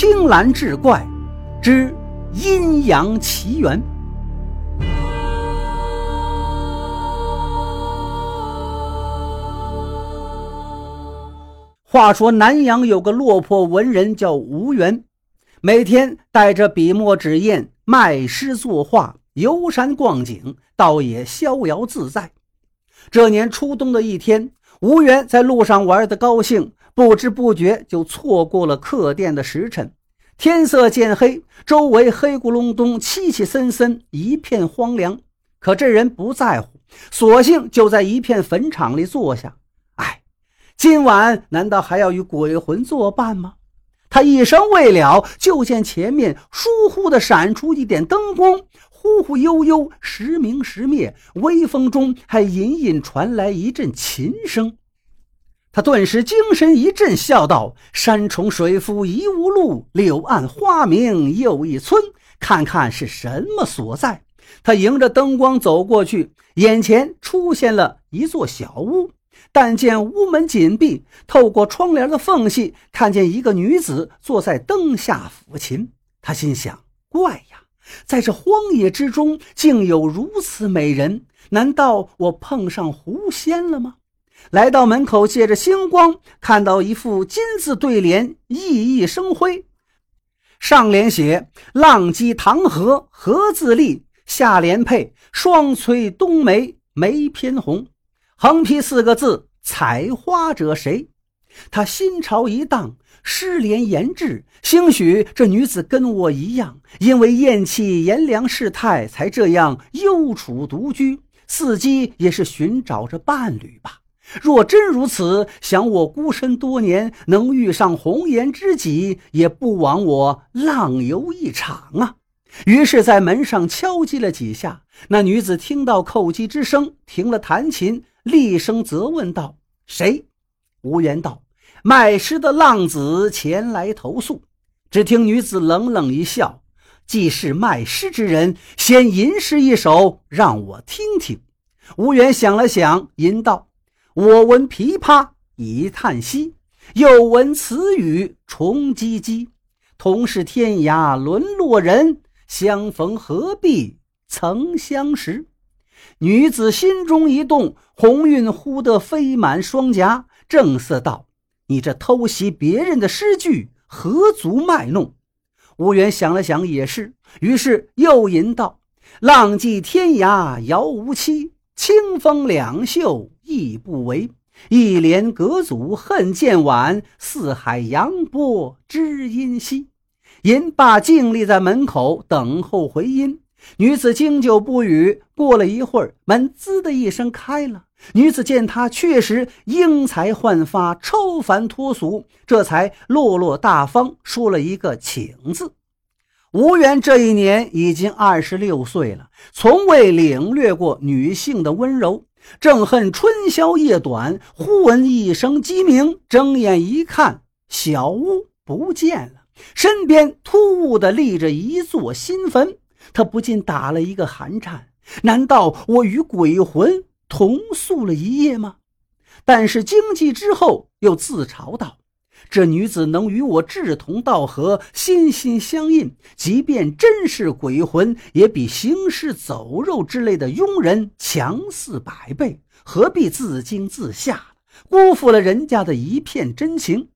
青蓝志怪之阴阳奇缘。话说南阳有个落魄文人叫吴元，每天带着笔墨纸砚，卖诗作画，游山逛景，倒也逍遥自在。这年初冬的一天，吴元在路上玩得高兴，不知不觉就错过了客店的时辰。天色渐黑，周围黑咕隆咚、凄凄森森，一片荒凉。可这人不在乎，索性就在一片坟场里坐下。哎，今晚难道还要与鬼魂作伴吗？他一声未了，就见前面疏忽的闪出一点灯光。忽忽悠悠，时明时灭，微风中还隐隐传来一阵琴声。他顿时精神一振，笑道：“山重水复疑无路，柳暗花明又一村。看看是什么所在？”他迎着灯光走过去，眼前出现了一座小屋，但见屋门紧闭，透过窗帘的缝隙，看见一个女子坐在灯下抚琴。他心想：怪呀！在这荒野之中，竟有如此美人，难道我碰上狐仙了吗？来到门口，借着星光，看到一副金字对联，熠熠生辉。上联写“浪迹唐河何自立”，下联配“双催冬梅梅偏红”，横批四个字：“采花者谁？”他心潮一荡。失联言志，兴许这女子跟我一样，因为厌弃炎凉世态，才这样忧楚独居，伺机也是寻找着伴侣吧。若真如此，想我孤身多年，能遇上红颜知己，也不枉我浪游一场啊！于是，在门上敲击了几下，那女子听到叩击之声，停了弹琴，厉声责问道：“谁？”无缘道。卖诗的浪子前来投诉，只听女子冷冷一笑：“既是卖诗之人，先吟诗一首，让我听听。”吴元想了想，吟道：“我闻琵琶已叹息，又闻此语重唧唧。同是天涯沦落人，相逢何必曾相识。”女子心中一动，红晕忽得飞满双颊，正色道。你这偷袭别人的诗句，何足卖弄？吴元想了想，也是，于是又吟道：“浪迹天涯遥无期，清风两袖亦不为。一帘隔阻恨渐晚，四海扬波知音稀。”吟罢，静立在门口等候回音。女子经久不语，过了一会儿，门滋的一声开了。女子见他确实英才焕发、超凡脱俗，这才落落大方说了一个“请”字。吴元这一年已经二十六岁了，从未领略过女性的温柔，正恨春宵夜短，忽闻一声鸡鸣，睁眼一看，小屋不见了，身边突兀的立着一座新坟。他不禁打了一个寒颤，难道我与鬼魂同宿了一夜吗？但是惊悸之后，又自嘲道：“这女子能与我志同道合，心心相印，即便真是鬼魂，也比行尸走肉之类的庸人强四百倍，何必自惊自吓，辜负了人家的一片真情？”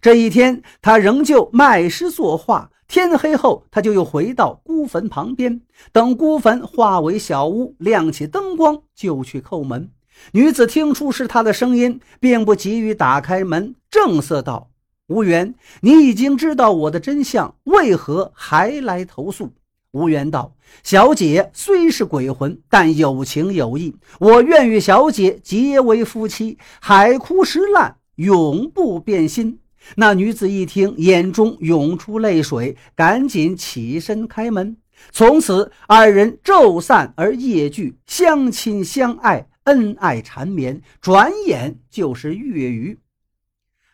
这一天，他仍旧卖诗作画。天黑后，他就又回到孤坟旁边，等孤坟化为小屋，亮起灯光，就去叩门。女子听出是他的声音，并不急于打开门，正色道：“吴元，你已经知道我的真相，为何还来投诉？”吴元道：“小姐虽是鬼魂，但有情有义，我愿与小姐结为夫妻，海枯石烂，永不变心。”那女子一听，眼中涌出泪水，赶紧起身开门。从此，二人昼散而夜聚，相亲相爱，恩爱缠绵。转眼就是月余。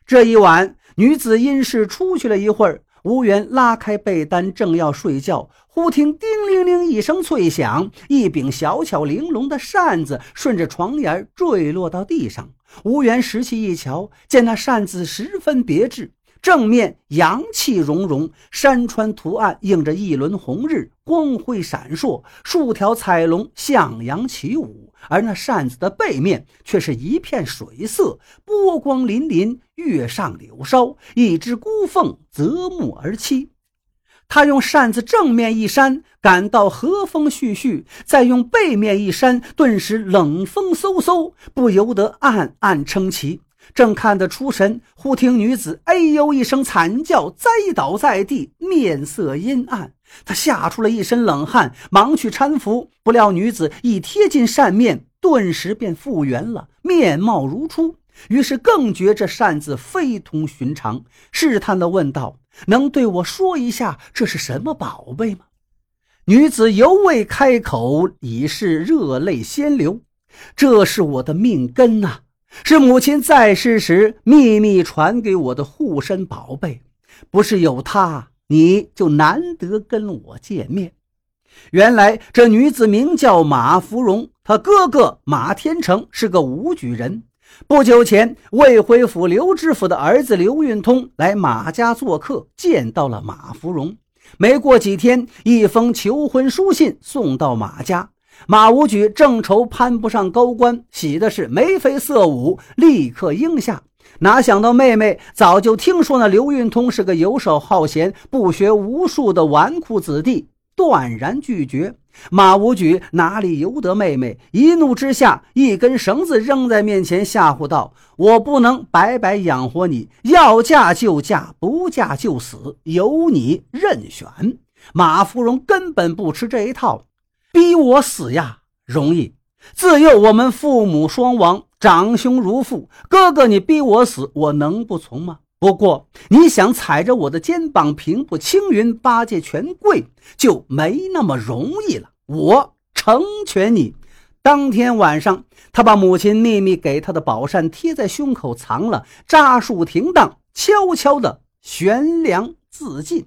这一晚，女子因事出去了一会儿，吴元拉开被单，正要睡觉，忽听叮铃铃一声脆响，一柄小巧玲珑的扇子顺着床沿坠落到地上。吴元拾起一瞧，见那扇子十分别致，正面阳气融融，山川图案映着一轮红日，光辉闪烁，数条彩龙向阳起舞。而那扇子的背面却是一片水色，波光粼粼，月上柳梢，一只孤凤择木而栖。他用扇子正面一扇，感到和风煦煦；再用背面一扇，顿时冷风嗖嗖，不由得暗暗称奇。正看得出神，忽听女子“哎呦”一声惨叫，栽倒在地，面色阴暗。他吓出了一身冷汗，忙去搀扶。不料女子一贴近扇面，顿时便复原了，面貌如初。于是更觉这扇子非同寻常，试探地问道。能对我说一下这是什么宝贝吗？女子犹未开口，已是热泪先流。这是我的命根呐，是母亲在世时秘密传给我的护身宝贝。不是有它，你就难得跟我见面。原来这女子名叫马芙蓉，她哥哥马天成是个武举人。不久前，魏辉府刘知府的儿子刘运通来马家做客，见到了马芙蓉。没过几天，一封求婚书信送到马家。马武举正愁攀不上高官，喜的是眉飞色舞，立刻应下。哪想到妹妹早就听说那刘运通是个游手好闲、不学无术的纨绔子弟，断然拒绝。马无举哪里由得妹妹？一怒之下，一根绳子扔在面前，吓唬道：“我不能白白养活你，要嫁就嫁，不嫁就死，由你任选。”马芙蓉根本不吃这一套，逼我死呀，容易。自幼我们父母双亡，长兄如父，哥哥你逼我死，我能不从吗？不过，你想踩着我的肩膀平步青云、八戒全跪，就没那么容易了。我成全你。当天晚上，他把母亲秘密给他的宝扇贴在胸口藏了，扎树停当，悄悄地悬梁自尽。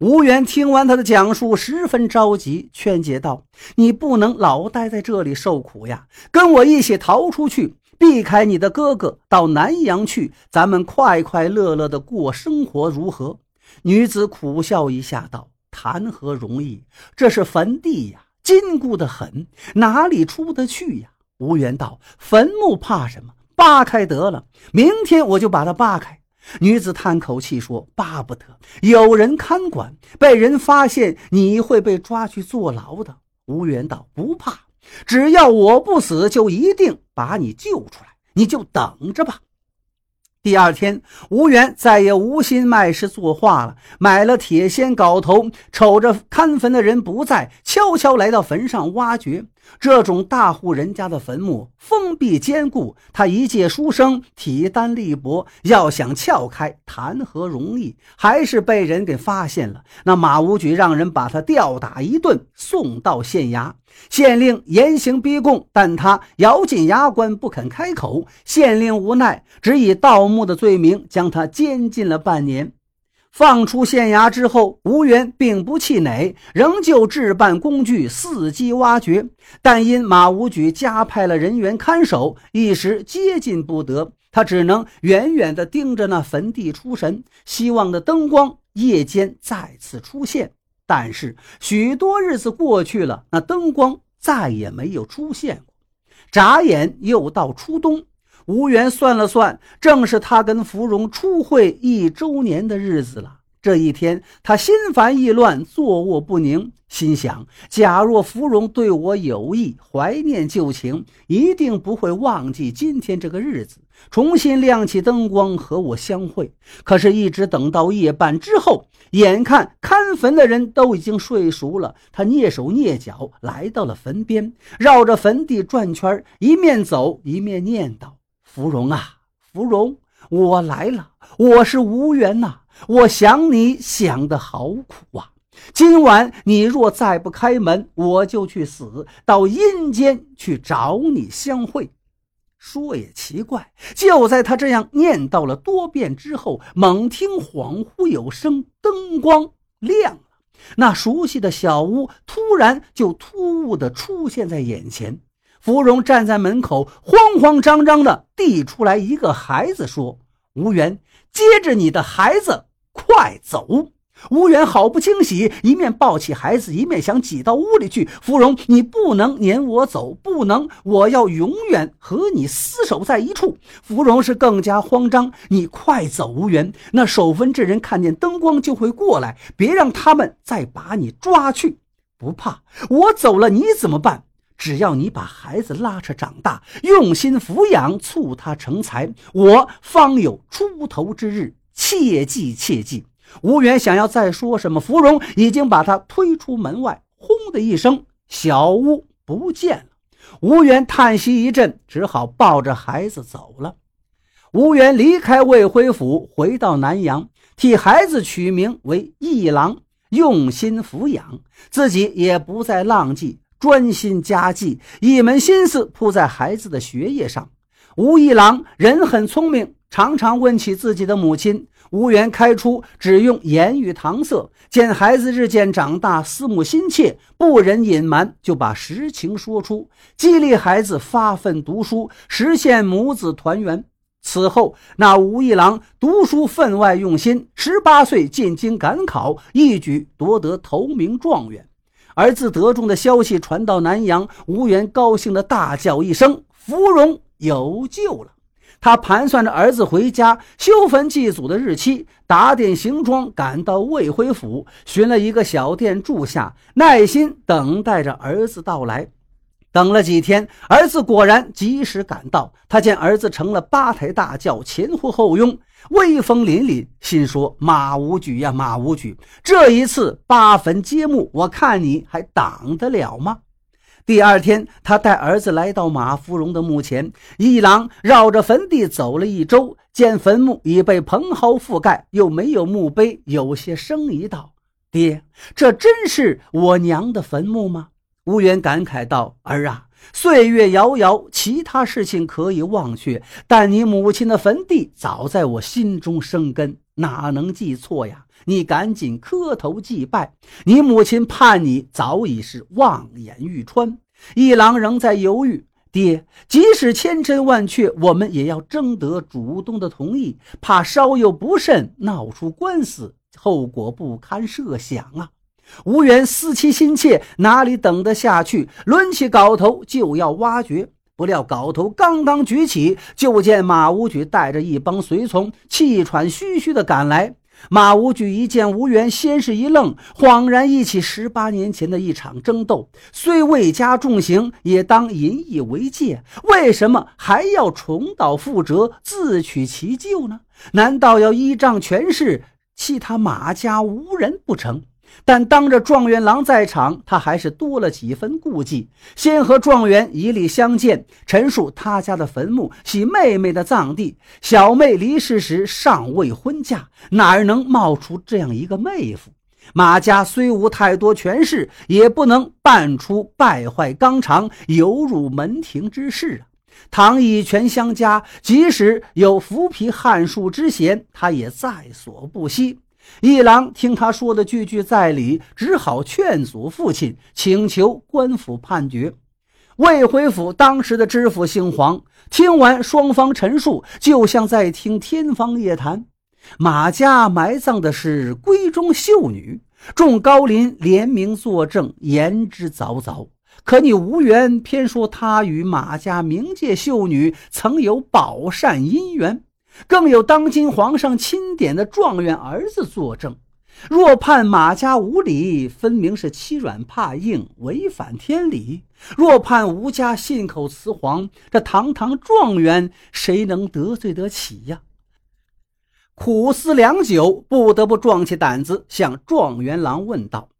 吴元听完他的讲述，十分着急，劝解道：“你不能老待在这里受苦呀，跟我一起逃出去。”避开你的哥哥，到南阳去，咱们快快乐乐的过生活，如何？女子苦笑一下，道：“谈何容易？这是坟地呀，坚固的很，哪里出得去呀？”吴元道：“坟墓怕什么？扒开得了，明天我就把它扒开。”女子叹口气说：“巴不得有人看管，被人发现，你会被抓去坐牢的。”吴元道：“不怕。”只要我不死，就一定把你救出来，你就等着吧。第二天，吴元再也无心卖诗作画了，买了铁锨镐头，瞅着看坟的人不在，悄悄来到坟上挖掘。这种大户人家的坟墓封闭坚固，他一介书生，体单力薄，要想撬开，谈何容易？还是被人给发现了。那马无举让人把他吊打一顿，送到县衙。县令严刑逼供，但他咬紧牙关不肯开口。县令无奈，只以盗墓的罪名将他监禁了半年。放出县衙之后，吴元并不气馁，仍旧置办工具，伺机挖掘。但因马无举加派了人员看守，一时接近不得。他只能远远地盯着那坟地出神，希望的灯光夜间再次出现。但是许多日子过去了，那灯光再也没有出现过。眨眼又到初冬，吴元算了算，正是他跟芙蓉初会一周年的日子了。这一天，他心烦意乱，坐卧不宁，心想：假若芙蓉对我有意，怀念旧情，一定不会忘记今天这个日子，重新亮起灯光和我相会。可是，一直等到夜半之后，眼看看坟的人都已经睡熟了，他蹑手蹑脚来到了坟边，绕着坟地转圈，一面走一面念叨：“芙蓉啊，芙蓉，我来了，我是无缘呐。”我想你想的好苦啊！今晚你若再不开门，我就去死，到阴间去找你相会。说也奇怪，就在他这样念叨了多遍之后，猛听恍惚有声，灯光亮了，那熟悉的小屋突然就突兀地出现在眼前。芙蓉站在门口，慌慌张张地递出来一个孩子，说：“无缘。”接着你的孩子，快走！吴元好不惊喜，一面抱起孩子，一面想挤到屋里去。芙蓉，你不能撵我走，不能，我要永远和你厮守在一处。芙蓉是更加慌张，你快走，吴元，那守坟之人看见灯光就会过来，别让他们再把你抓去。不怕，我走了你怎么办？只要你把孩子拉扯长大，用心抚养，促他成才，我方有出头之日。切记，切记。吴元想要再说什么，芙蓉已经把他推出门外。轰的一声，小屋不见了。吴元叹息一阵，只好抱着孩子走了。吴元离开魏辉府，回到南阳，替孩子取名为一郎，用心抚养，自己也不再浪迹，专心家计，一门心思扑在孩子的学业上。吴一郎人很聪明，常常问起自己的母亲。吴元开出，只用言语搪塞。见孩子日渐长大，思慕心切，不忍隐瞒，就把实情说出，激励孩子发奋读书，实现母子团圆。此后，那吴一郎读书分外用心，十八岁进京赶考，一举夺得头名状元。儿子得中的消息传到南阳，吴元高兴的大叫一声：“芙蓉有救了！”他盘算着儿子回家修坟祭祖的日期，打点行装，赶到魏辉府，寻了一个小店住下，耐心等待着儿子到来。等了几天，儿子果然及时赶到。他见儿子成了八抬大轿，前呼后拥，威风凛凛，心说：“马无举呀，马无举，这一次八坟揭幕，我看你还挡得了吗？”第二天，他带儿子来到马芙蓉的墓前，一郎绕着坟地走了一周，见坟墓已被蓬蒿覆盖，又没有墓碑，有些生疑道：“爹，这真是我娘的坟墓吗？”吴元感慨道：“儿啊，岁月遥遥，其他事情可以忘却，但你母亲的坟地早在我心中生根，哪能记错呀？”你赶紧磕头祭拜，你母亲盼你早已是望眼欲穿。一郎仍在犹豫，爹，即使千真万确，我们也要征得主动的同意，怕稍有不慎闹出官司，后果不堪设想啊！吴元思其心切，哪里等得下去？抡起镐头就要挖掘，不料镐头刚刚举起，就见马无举带着一帮随从气喘吁吁地赶来。马无举一见吴元，先是一愣，恍然忆起十八年前的一场争斗，虽未加重刑，也当引以为戒。为什么还要重蹈覆辙，自取其咎呢？难道要依仗权势，弃他马家无人不成？但当着状元郎在场，他还是多了几分顾忌。先和状元以礼相见，陈述他家的坟墓系妹妹的葬地，小妹离世时尚未婚嫁，哪儿能冒出这样一个妹夫？马家虽无太多权势，也不能办出败坏纲常、有辱门庭之事啊！唐以权相加，即使有扶皮撼树之嫌，他也在所不惜。一郎听他说的句句在理，只好劝阻父亲，请求官府判决。魏回府当时的知府姓黄，听完双方陈述，就像在听天方夜谭。马家埋葬的是闺中秀女，众高邻联名作证，言之凿凿。可你无缘偏说他与马家冥界秀女曾有宝善姻缘。更有当今皇上钦点的状元儿子作证，若判马家无理，分明是欺软怕硬，违反天理；若判吴家信口雌黄，这堂堂状元谁能得罪得起呀？苦思良久，不得不壮起胆子向状元郎问道。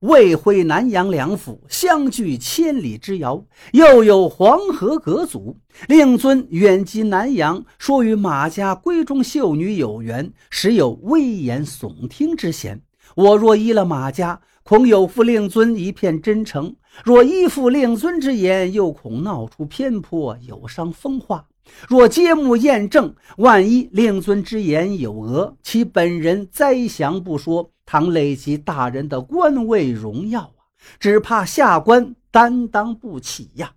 魏徽南阳两府相距千里之遥，又有黄河隔阻。令尊远及南阳，说与马家闺中秀女有缘，实有危言耸听之嫌。我若依了马家，恐有负令尊一片真诚；若依附令尊之言，又恐闹出偏颇，有伤风化。若揭幕验证，万一令尊之言有讹，其本人灾祥不说。倘累及大人的官位荣耀啊，只怕下官担当不起呀！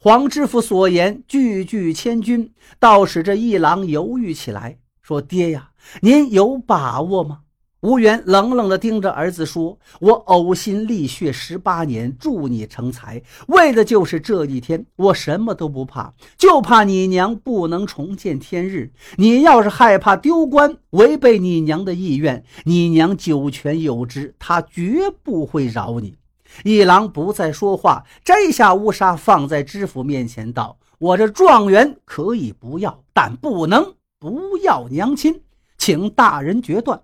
黄知府所言句句千钧，倒使这一郎犹豫起来，说：“爹呀，您有把握吗？吴元冷冷地盯着儿子说：“我呕心沥血十八年，助你成才，为的就是这一天。我什么都不怕，就怕你娘不能重见天日。你要是害怕丢官，违背你娘的意愿，你娘九泉有知，她绝不会饶你。”一郎不再说话，摘下乌纱放在知府面前，道：“我这状元可以不要，但不能不要娘亲，请大人决断。”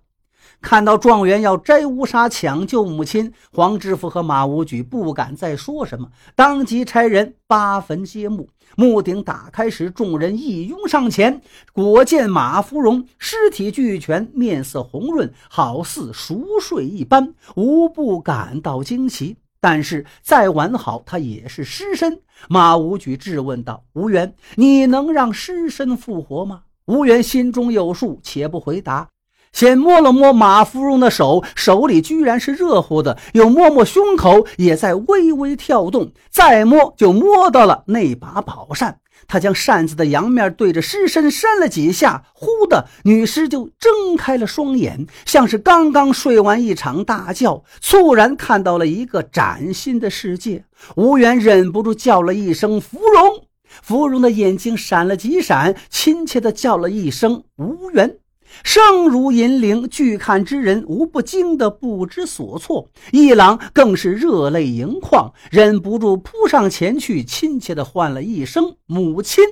看到状元要摘乌纱抢救母亲，黄知府和马无举不敢再说什么，当即差人扒坟揭墓。墓顶打开时，众人一拥上前，果见马芙蓉尸体俱全，面色红润，好似熟睡一般，无不感到惊奇。但是再完好，他也是尸身。马无举质问道：“吴元，你能让尸身复活吗？”吴元心中有数，且不回答。先摸了摸马芙蓉的手，手里居然是热乎的；又摸摸胸口，也在微微跳动。再摸，就摸到了那把宝扇。他将扇子的阳面对着尸身扇了几下，忽的女尸就睁开了双眼，像是刚刚睡完一场大觉，猝然看到了一个崭新的世界。吴元忍不住叫了一声“芙蓉”，芙蓉的眼睛闪了几闪，亲切地叫了一声“吴元”。声如银铃，拒看之人无不惊得不知所措。一郎更是热泪盈眶，忍不住扑上前去，亲切地唤了一声“母亲”。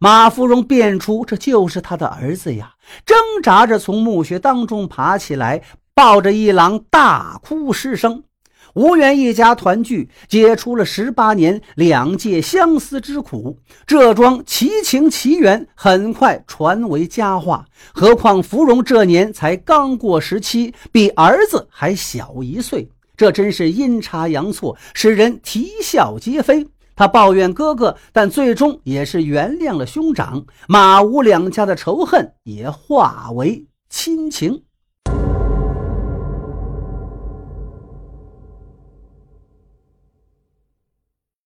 马芙蓉辨出这就是他的儿子呀，挣扎着从墓穴当中爬起来，抱着一郎大哭失声。吴元一家团聚，解除了十八年两界相思之苦。这桩奇情奇缘很快传为佳话。何况芙蓉这年才刚过十七，比儿子还小一岁，这真是阴差阳错，使人啼笑皆非。他抱怨哥哥，但最终也是原谅了兄长。马吴两家的仇恨也化为亲情。